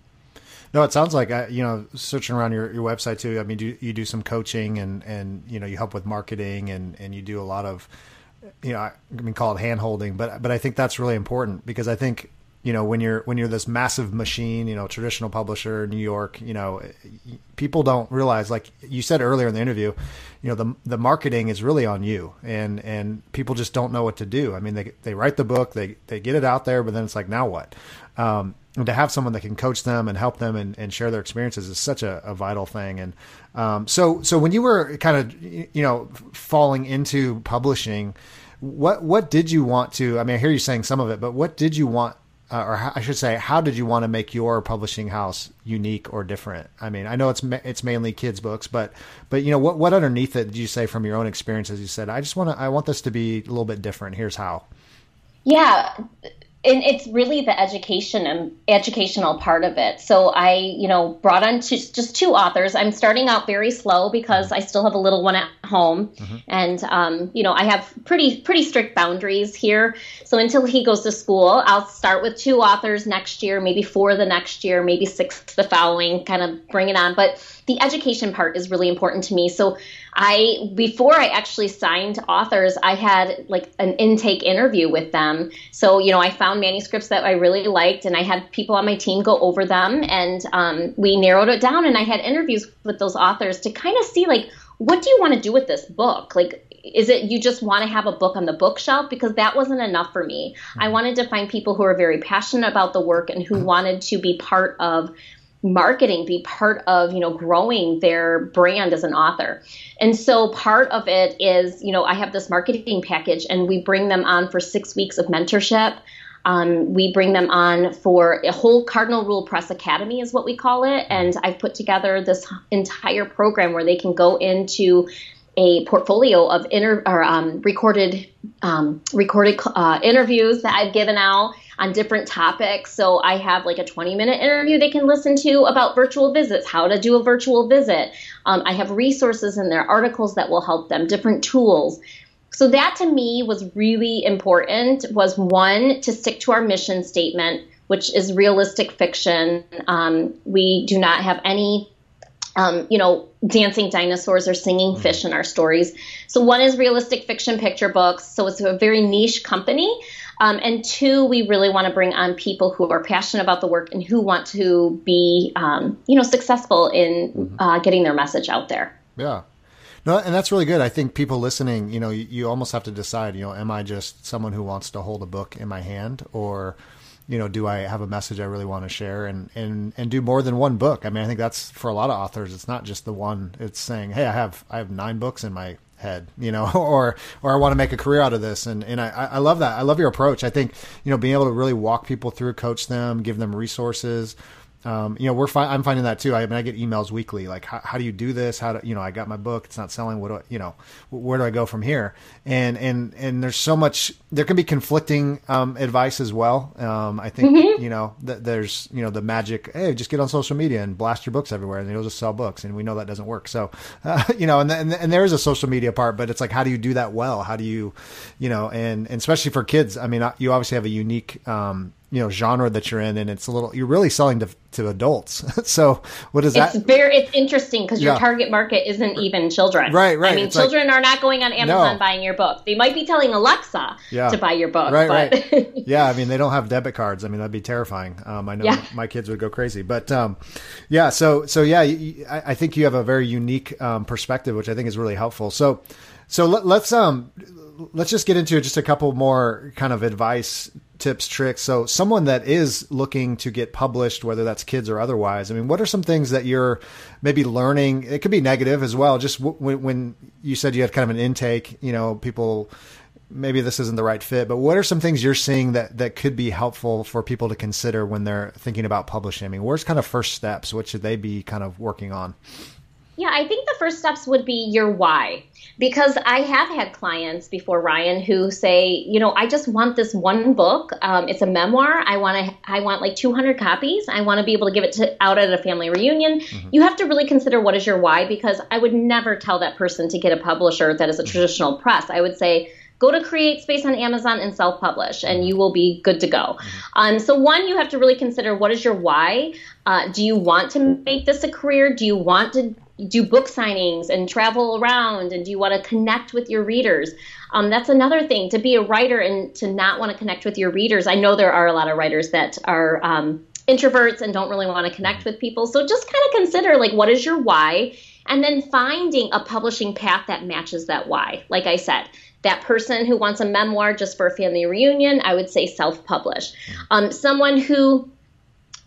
No, it sounds like uh, you know, searching around your, your website too. I mean, do, you do some coaching and and you know, you help with marketing and and you do a lot of you know, I mean, call it hand holding, but but I think that's really important because I think you know when you're when you're this massive machine, you know, traditional publisher, New York, you know, people don't realize, like you said earlier in the interview, you know, the the marketing is really on you, and and people just don't know what to do. I mean, they they write the book, they they get it out there, but then it's like now what? Um, and to have someone that can coach them and help them and, and share their experiences is such a, a vital thing. And um, so, so when you were kind of, you know, falling into publishing, what what did you want to? I mean, I hear you saying some of it, but what did you want, uh, or I should say, how did you want to make your publishing house unique or different? I mean, I know it's it's mainly kids books, but but you know, what what underneath it did you say from your own experiences? You said, I just want to, I want this to be a little bit different. Here's how. Yeah and it's really the education and educational part of it. So I, you know, brought on two, just two authors. I'm starting out very slow because I still have a little one at home, mm-hmm. and um, you know, I have pretty pretty strict boundaries here. So until he goes to school, I'll start with two authors next year, maybe four the next year, maybe six the following, kind of bring it on. But the education part is really important to me. So I before I actually signed authors, I had like an intake interview with them. So you know, I found manuscripts that I really liked, and I had people on my team go over them, and um, we narrowed it down. And I had interviews with those authors to kind of see like, what do you want to do with this book? Like, is it you just want to have a book on the bookshelf because that wasn't enough for me. I mm-hmm. wanted to find people who are very passionate about the work and who wanted to be part of marketing be part of you know growing their brand as an author and so part of it is you know i have this marketing package and we bring them on for six weeks of mentorship um, we bring them on for a whole cardinal rule press academy is what we call it and i've put together this entire program where they can go into a portfolio of inter- or um, recorded um, recorded uh, interviews that I've given out on different topics. So I have like a 20 minute interview they can listen to about virtual visits, how to do a virtual visit. Um, I have resources in there, articles that will help them, different tools. So that to me was really important. Was one to stick to our mission statement, which is realistic fiction. Um, we do not have any um, you know, dancing dinosaurs or singing mm-hmm. fish in our stories. So one is realistic fiction picture books. So it's a very niche company. Um, and two, we really want to bring on people who are passionate about the work and who want to be, um, you know, successful in mm-hmm. uh, getting their message out there. Yeah. No, and that's really good. I think people listening, you know, you, you almost have to decide, you know, am I just someone who wants to hold a book in my hand or you know, do I have a message I really want to share and, and, and do more than one book? I mean, I think that's for a lot of authors. It's not just the one. It's saying, Hey, I have, I have nine books in my head, you know, or, or I want to make a career out of this. And, and I, I love that. I love your approach. I think, you know, being able to really walk people through, coach them, give them resources, um, you know, we're fi- I'm finding that too. I, mean, I get emails weekly, like, how, how, do you do this? How do, you know, I got my book, it's not selling. What do I, you know, where do I go from here? And, and, and there's so much, there can be conflicting, um, advice as well. Um, I think, mm-hmm. you know, th- there's, you know, the magic, Hey, just get on social media and blast your books everywhere and you'll just sell books. And we know that doesn't work. So, uh, you know, and, and, and there is a social media part, but it's like, how do you do that well? How do you, you know, and, and especially for kids, I mean, you obviously have a unique, um, you know genre that you're in and it's a little you're really selling to, to adults. So what is that it's very it's interesting because your yeah. target market isn't even children. Right right. I mean it's children like, are not going on amazon no. buying your book. They might be telling alexa yeah. to buy your book right but... right yeah i mean they don't have debit cards. I mean that'd be terrifying. Um, i know yeah. my kids would go crazy. But um, yeah so so yeah I, I, think you have a very unique um, perspective which i think is really helpful. So so let, let's um let's just get into just a couple more kind of advice tips, tricks. So, someone that is looking to get published, whether that's kids or otherwise, I mean, what are some things that you're maybe learning? It could be negative as well. Just w- when, when you said you had kind of an intake, you know, people maybe this isn't the right fit, but what are some things you're seeing that, that could be helpful for people to consider when they're thinking about publishing? I mean, where's kind of first steps? What should they be kind of working on? Yeah, I think the first steps would be your why. Because I have had clients before Ryan who say, you know, I just want this one book. Um, it's a memoir. I want to. I want like 200 copies. I want to be able to give it to, out at a family reunion. Mm-hmm. You have to really consider what is your why. Because I would never tell that person to get a publisher that is a mm-hmm. traditional press. I would say, go to CreateSpace on Amazon and self publish, and you will be good to go. Mm-hmm. Um, so, one, you have to really consider what is your why. Uh, do you want to make this a career? Do you want to do book signings and travel around and do you want to connect with your readers? Um, that's another thing to be a writer and to not want to connect with your readers. I know there are a lot of writers that are um, introverts and don't really want to connect with people. So just kind of consider like what is your why? And then finding a publishing path that matches that why. Like i said that person who wants a memoir just for a family reunion i would say self-publish. Um, someone who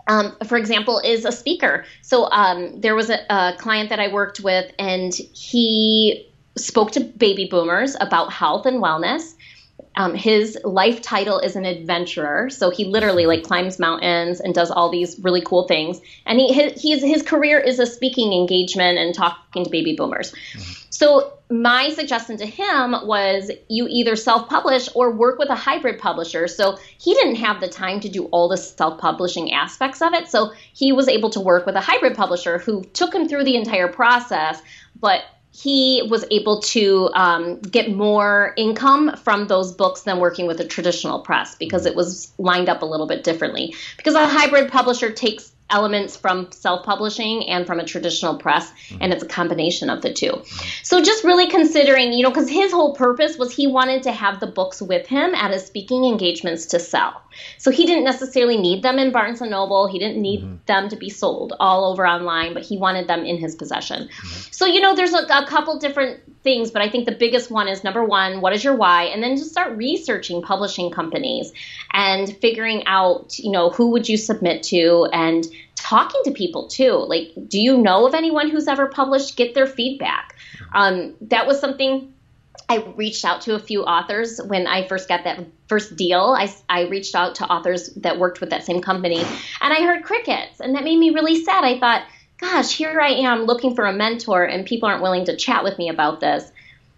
um, for example, is a speaker. So um, there was a, a, client that I worked with, and he spoke to baby boomers about health and wellness. Um, his life title is an adventurer, so he literally like climbs mountains and does all these really cool things. And he his his career is a speaking engagement and talking to baby boomers. Mm-hmm. So my suggestion to him was you either self-publish or work with a hybrid publisher. So he didn't have the time to do all the self-publishing aspects of it. So he was able to work with a hybrid publisher who took him through the entire process, but he was able to um, get more income from those books than working with a traditional press because it was lined up a little bit differently. Because a hybrid publisher takes elements from self-publishing and from a traditional press mm-hmm. and it's a combination of the two so just really considering you know because his whole purpose was he wanted to have the books with him at his speaking engagements to sell so he didn't necessarily need them in barnes and noble he didn't need mm-hmm. them to be sold all over online but he wanted them in his possession mm-hmm. so you know there's a, a couple different things but i think the biggest one is number one what is your why and then just start researching publishing companies and figuring out you know who would you submit to and talking to people too. Like, do you know of anyone who's ever published? Get their feedback. Um, that was something I reached out to a few authors when I first got that first deal. I, I reached out to authors that worked with that same company and I heard crickets, and that made me really sad. I thought, gosh, here I am looking for a mentor, and people aren't willing to chat with me about this.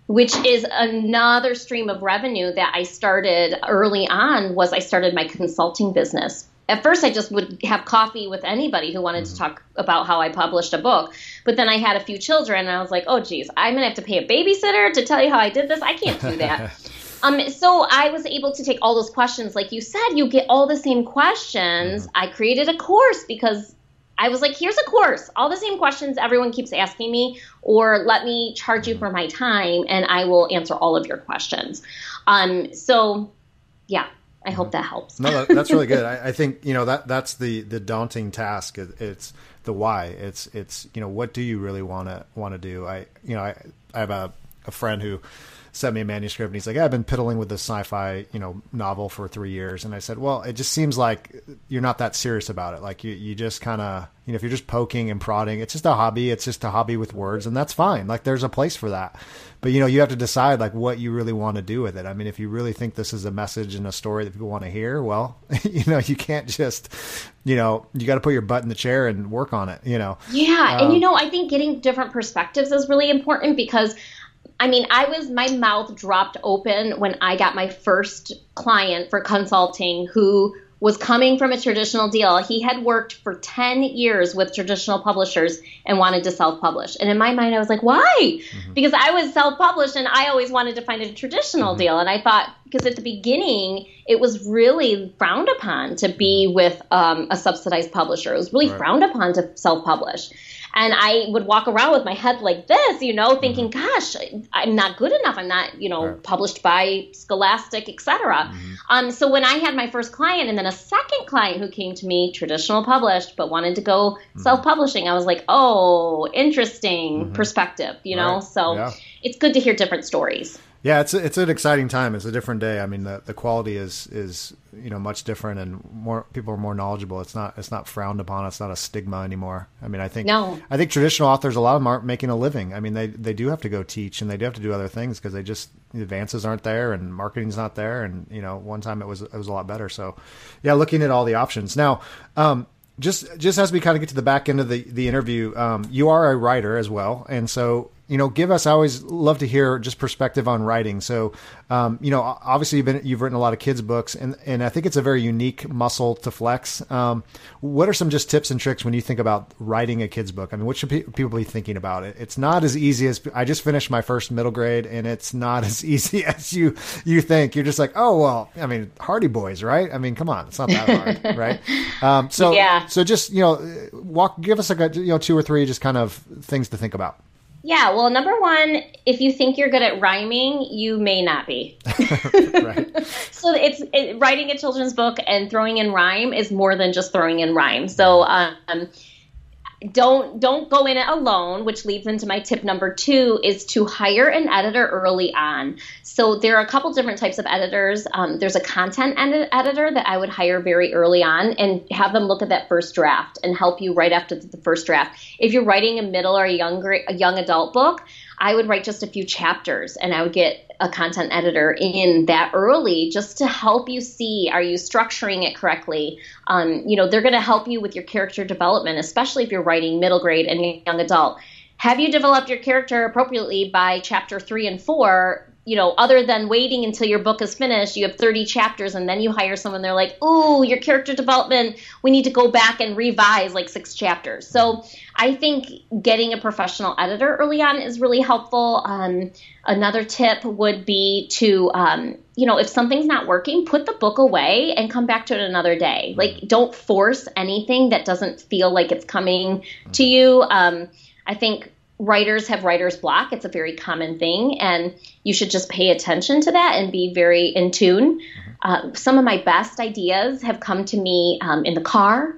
Which is another stream of revenue that I started early on was I started my consulting business at first I just would have coffee with anybody who wanted to mm-hmm. talk about how I published a book. But then I had a few children and I was like, oh geez, I'm gonna have to pay a babysitter to tell you how I did this. I can't do that. um, so I was able to take all those questions. Like you said, you get all the same questions. Mm-hmm. I created a course because I was like, here's a course, all the same questions everyone keeps asking me, or let me charge you mm-hmm. for my time and I will answer all of your questions. Um, so yeah, I hope that helps. no, that's really good. I, I, think you know that that's the the daunting task. It's the why. It's it's you know what do you really want to want to do? I you know I I have a a friend who sent me a manuscript and he's like, I've been piddling with this sci-fi, you know, novel for three years. And I said, well, it just seems like you're not that serious about it. Like you, you just kind of, you know, if you're just poking and prodding, it's just a hobby. It's just a hobby with words and that's fine. Like there's a place for that. But, you know, you have to decide like what you really want to do with it. I mean, if you really think this is a message and a story that people want to hear, well, you know, you can't just, you know, you got to put your butt in the chair and work on it, you know? Yeah. Um, and, you know, I think getting different perspectives is really important because I mean, I was, my mouth dropped open when I got my first client for consulting who was coming from a traditional deal. He had worked for 10 years with traditional publishers and wanted to self publish. And in my mind, I was like, why? Mm-hmm. Because I was self published and I always wanted to find a traditional mm-hmm. deal. And I thought, because at the beginning, it was really frowned upon to be mm-hmm. with um, a subsidized publisher. It was really right. frowned upon to self publish and I would walk around with my head like this, you know, thinking, mm-hmm. "Gosh, I'm not good enough. I'm not, you know, right. published by Scholastic, etc." Mm-hmm. Um, so when I had my first client, and then a second client who came to me, traditional published, but wanted to go mm-hmm. self-publishing, I was like, "Oh, interesting mm-hmm. perspective," you know. Right. So yeah. it's good to hear different stories. Yeah, it's it's an exciting time. It's a different day. I mean, the, the quality is is you know much different, and more people are more knowledgeable. It's not it's not frowned upon. It's not a stigma anymore. I mean, I think no. I think traditional authors, a lot of them aren't making a living. I mean, they they do have to go teach, and they do have to do other things because they just the advances aren't there, and marketing's not there. And you know, one time it was it was a lot better. So, yeah, looking at all the options now. Um, just just as we kind of get to the back end of the the interview, um, you are a writer as well, and so you know, give us. I always love to hear just perspective on writing. So, um, you know, obviously you've been you've written a lot of kids books, and and I think it's a very unique muscle to flex. Um, what are some just tips and tricks when you think about writing a kids book? I mean, what should pe- people be thinking about it? It's not as easy as I just finished my first middle grade, and it's not as easy as you you think. You're just like, oh well, I mean, Hardy Boys, right? I mean, come on, it's not that hard, right? Um, so yeah. so just you know, walk, give us like a you know two or three just kind of things to think about. Yeah, well, number one, if you think you're good at rhyming, you may not be. so it's it, writing a children's book and throwing in rhyme is more than just throwing in rhyme. So um, don't don't go in it alone which leads into my tip number two is to hire an editor early on. So there are a couple different types of editors. Um, there's a content ed- editor that i would hire very early on and have them look at that first draft and help you right after the first draft. If you're writing a middle or a younger a young adult book I would write just a few chapters and I would get a content editor in that early just to help you see are you structuring it correctly. Um, you know, they're going to help you with your character development, especially if you're writing middle grade and young adult. have you developed your character appropriately by chapter three and four? You know, other than waiting until your book is finished, you have 30 chapters and then you hire someone, they're like, ooh, your character development, we need to go back and revise like six chapters. So I think getting a professional editor early on is really helpful. Um, another tip would be to, um, you know, if something's not working, put the book away and come back to it another day. Like, don't force anything that doesn't feel like it's coming to you. Um, I think writers have writer's block. It's a very common thing, and you should just pay attention to that and be very in tune. Uh, some of my best ideas have come to me um, in the car.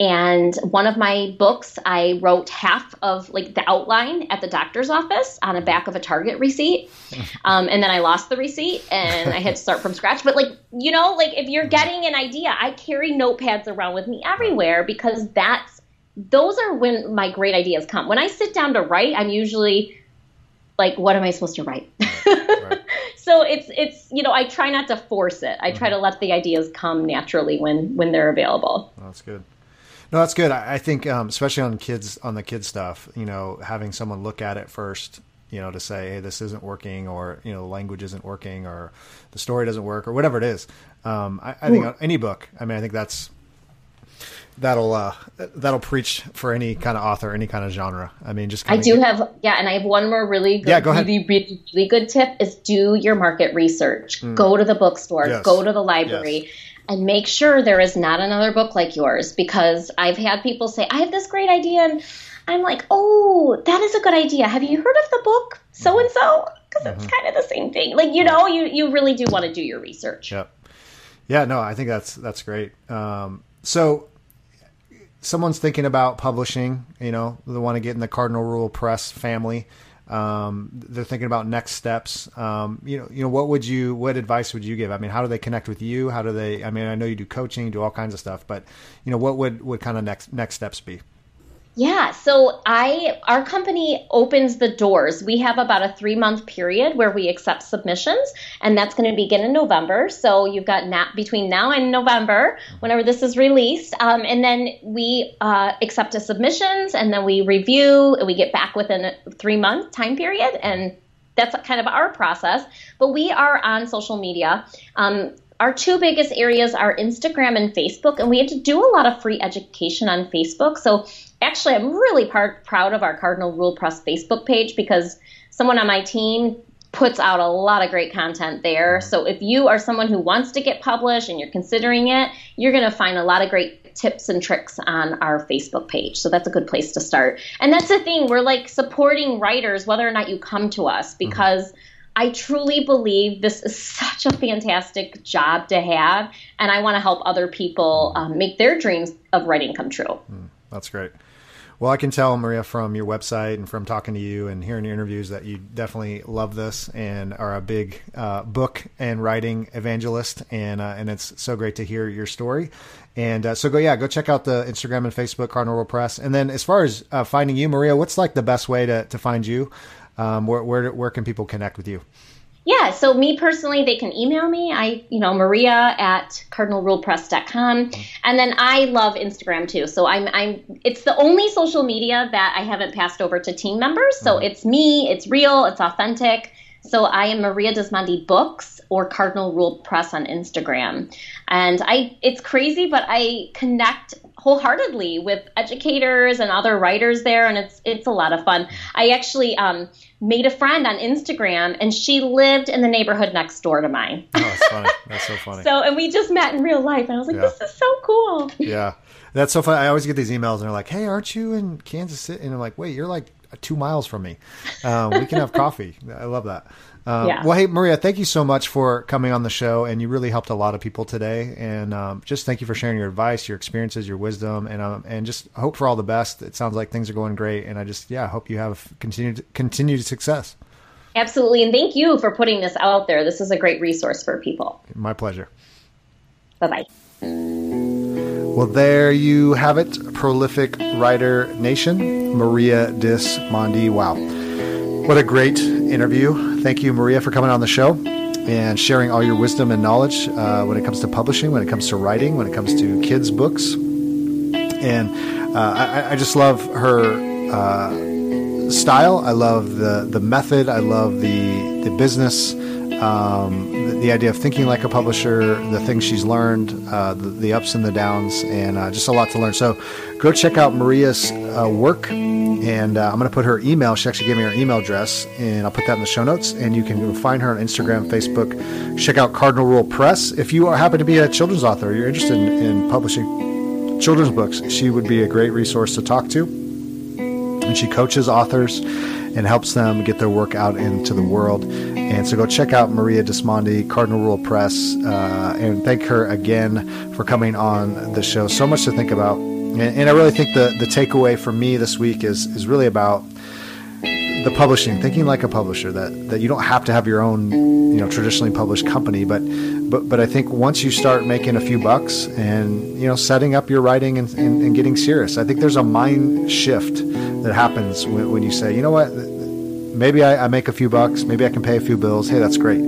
And one of my books, I wrote half of like the outline at the doctor's office on the back of a Target receipt. Um, and then I lost the receipt and I had to start from scratch. But like, you know, like if you're getting an idea, I carry notepads around with me everywhere because that's those are when my great ideas come. When I sit down to write, I'm usually like, what am I supposed to write? so it's it's you know I try not to force it. I try to let the ideas come naturally when when they're available. That's good. No, that's good. I, I think, um, especially on kids, on the kid stuff, you know, having someone look at it first, you know, to say, hey, this isn't working, or you know, the language isn't working, or the story doesn't work, or whatever it is. Um, I, I think any book. I mean, I think that's that'll uh, that'll preach for any kind of author, any kind of genre. I mean, just I do have yeah, and I have one more really good, Yeah, go ahead. really, really, really good tip is do your market research. Go to the bookstore, Mm. Yes. go to the library. And make sure there is not another book like yours because I've had people say, I have this great idea. And I'm like, oh, that is a good idea. Have you heard of the book so and so? Because Mm-hmm. it's kind of the same thing. Like, you know, you, you really do want to do your research. Yep. Yeah, no, I think that's that's great. Um, so, someone's thinking about publishing. You know, they want to get in the Cardinal Rule Press family. Um, they're thinking about next steps. Um, you know, you know, what would you, what advice would you give? I mean, how do they connect with you? How do they? I mean, I know you do coaching, do all kinds of stuff, but you know, what would what kind of next next steps be? Yeah, so I our company opens the doors. We have about a 3-month period where we accept submissions and that's going to begin in November. So you've got not between now and November whenever this is released. Um, and then we uh, accept the submissions and then we review and we get back within a 3-month time period and that's kind of our process. But we are on social media. Um, our two biggest areas are Instagram and Facebook, and we have to do a lot of free education on Facebook. So, actually, I'm really proud of our Cardinal Rule Press Facebook page because someone on my team puts out a lot of great content there. Mm-hmm. So, if you are someone who wants to get published and you're considering it, you're going to find a lot of great tips and tricks on our Facebook page. So, that's a good place to start. And that's the thing, we're like supporting writers whether or not you come to us mm-hmm. because. I truly believe this is such a fantastic job to have, and I want to help other people um, make their dreams of writing come true. Mm, that's great. Well, I can tell Maria from your website and from talking to you and hearing your interviews that you definitely love this and are a big uh, book and writing evangelist, and uh, and it's so great to hear your story. And uh, so go, yeah, go check out the Instagram and Facebook World Press. And then as far as uh, finding you, Maria, what's like the best way to to find you? Um, where where where can people connect with you? Yeah, so me personally, they can email me. I, you know, Maria at cardinalrulepress.com. And then I love Instagram too. So I'm, I'm, it's the only social media that I haven't passed over to team members. So mm-hmm. it's me, it's real, it's authentic. So I am Maria Dismondy Books or Cardinal Rule Press on Instagram. And I, it's crazy, but I connect wholeheartedly with educators and other writers there, and it's it's a lot of fun. I actually um, made a friend on Instagram, and she lived in the neighborhood next door to mine. Oh, that's funny. That's so funny. So, and we just met in real life, and I was like, Yeah. this is so cool. Yeah, that's so funny. I always get these emails and they're like, "Hey, aren't you in Kansas City?" And I'm like, "Wait, you're like two miles from me. Um, we can have coffee." I love that. Um, Yeah. Well, hey, Maria, thank you so much for coming on the show, and you really helped a lot of people today. And um, just thank you for sharing your advice, your experiences, your wisdom, and um, and just hope for all the best. It sounds like things are going great, and I just yeah, hope you have continued continued success. Absolutely, and thank you for putting this out there. This is a great resource for people. My pleasure. Bye bye. Well, there you have it, prolific writer nation, Maria Dismondy. Wow. What a great interview. Thank you, Maria, for coming on the show and sharing all your wisdom and knowledge uh, when it comes to publishing, when it comes to writing, when it comes to kids' books. And uh, I, I just love her uh, style. I love the the method. I love the the business. Um, the, the, idea of thinking like a publisher, the things she's learned, uh, the, the, ups and the downs, and uh, just a lot to learn. So go check out Maria's uh, work, and uh, I'm going to put her email. She actually gave me her email address, and I'll put that in the show notes. And you can find her on Instagram, Facebook. Check out Cardinal Rule Press. If you are, happen to be a children's author, you're interested in, in publishing children's books, she would be a great resource to talk to. And she coaches authors and helps them get their work out into the world. And so go check out Maria Dismondy, Cardinal Rule Press, uh, and thank her again for coming on the show. So much to think about. And, and I really think the, the takeaway for me this week is, is really about the publishing, thinking like a publisher, that, that you don't have to have your own, you know, traditionally published company, but, but, but I think once you start making a few bucks and, you know, setting up your writing and, and, and getting serious, I think there's a mind shift that happens when, when you say, you know what, maybe I, I, make a few bucks, maybe I can pay a few bills. Hey, that's great.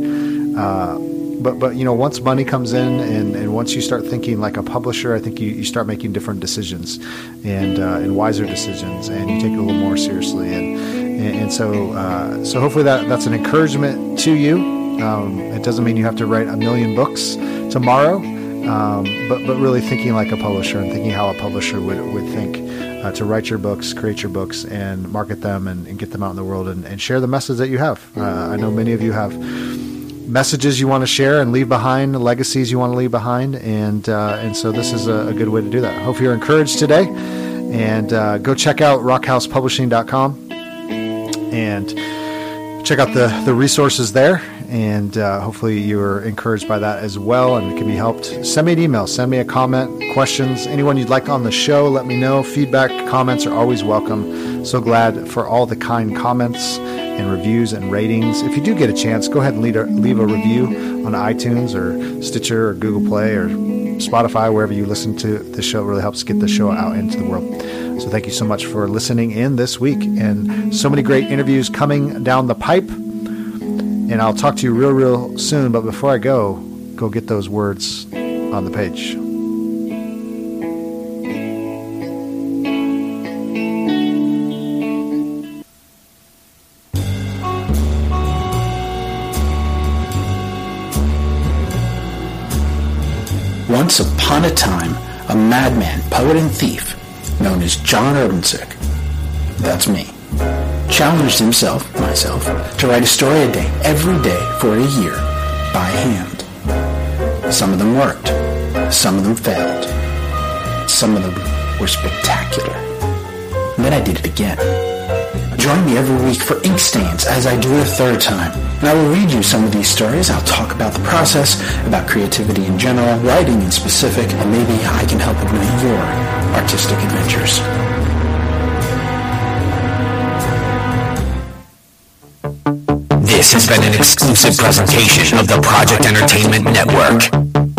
Uh, but but you know, once money comes in and, and once you start thinking like a publisher, I think you, you start making different decisions and uh, and wiser decisions, and you take it a little more seriously. And and, and so uh, so hopefully that that's an encouragement to you. Um, it doesn't mean you have to write a million books tomorrow, um, but but really thinking like a publisher and thinking how a publisher would would think uh, to write your books, create your books, and market them and, and get them out in the world and, and share the message that you have. Uh, I know many of you have messages you want to share and leave behind, legacies you want to leave behind, and uh, and so this is a, a, good way to do that. Hope you're encouraged today, and uh, go check out rockhousepublishing.com and check out the the resources there and uh, hopefully you're encouraged by that as well and can be helped. Send me an email, send me a comment, questions, anyone you'd like on the show, let me know. Feedback, comments are always welcome. So glad for all the kind comments and reviews and ratings. If you do get a chance, go ahead and leave a, leave a review on iTunes or Stitcher or Google Play or Spotify, wherever you listen to the show. It really helps get the show out into the world. So thank you so much for listening in this week and so many great interviews coming down the pipe. And I'll talk to you real, real soon. But before I go, go get those words on the page. Once upon a time, a madman, poet, and thief known as John Urbancic, that's me, challenged himself, myself, to write a story a day, every day for a year, by hand. Some of them worked. Some of them failed. Some of them were spectacular. And then I did it again. Join me every week for Ink Stains as I do it a third time. And I will read you some of these stories. I'll talk about the process, about creativity in general, writing in specific, and maybe I can help with your artistic adventures. This has been an exclusive presentation of the Project Entertainment Network.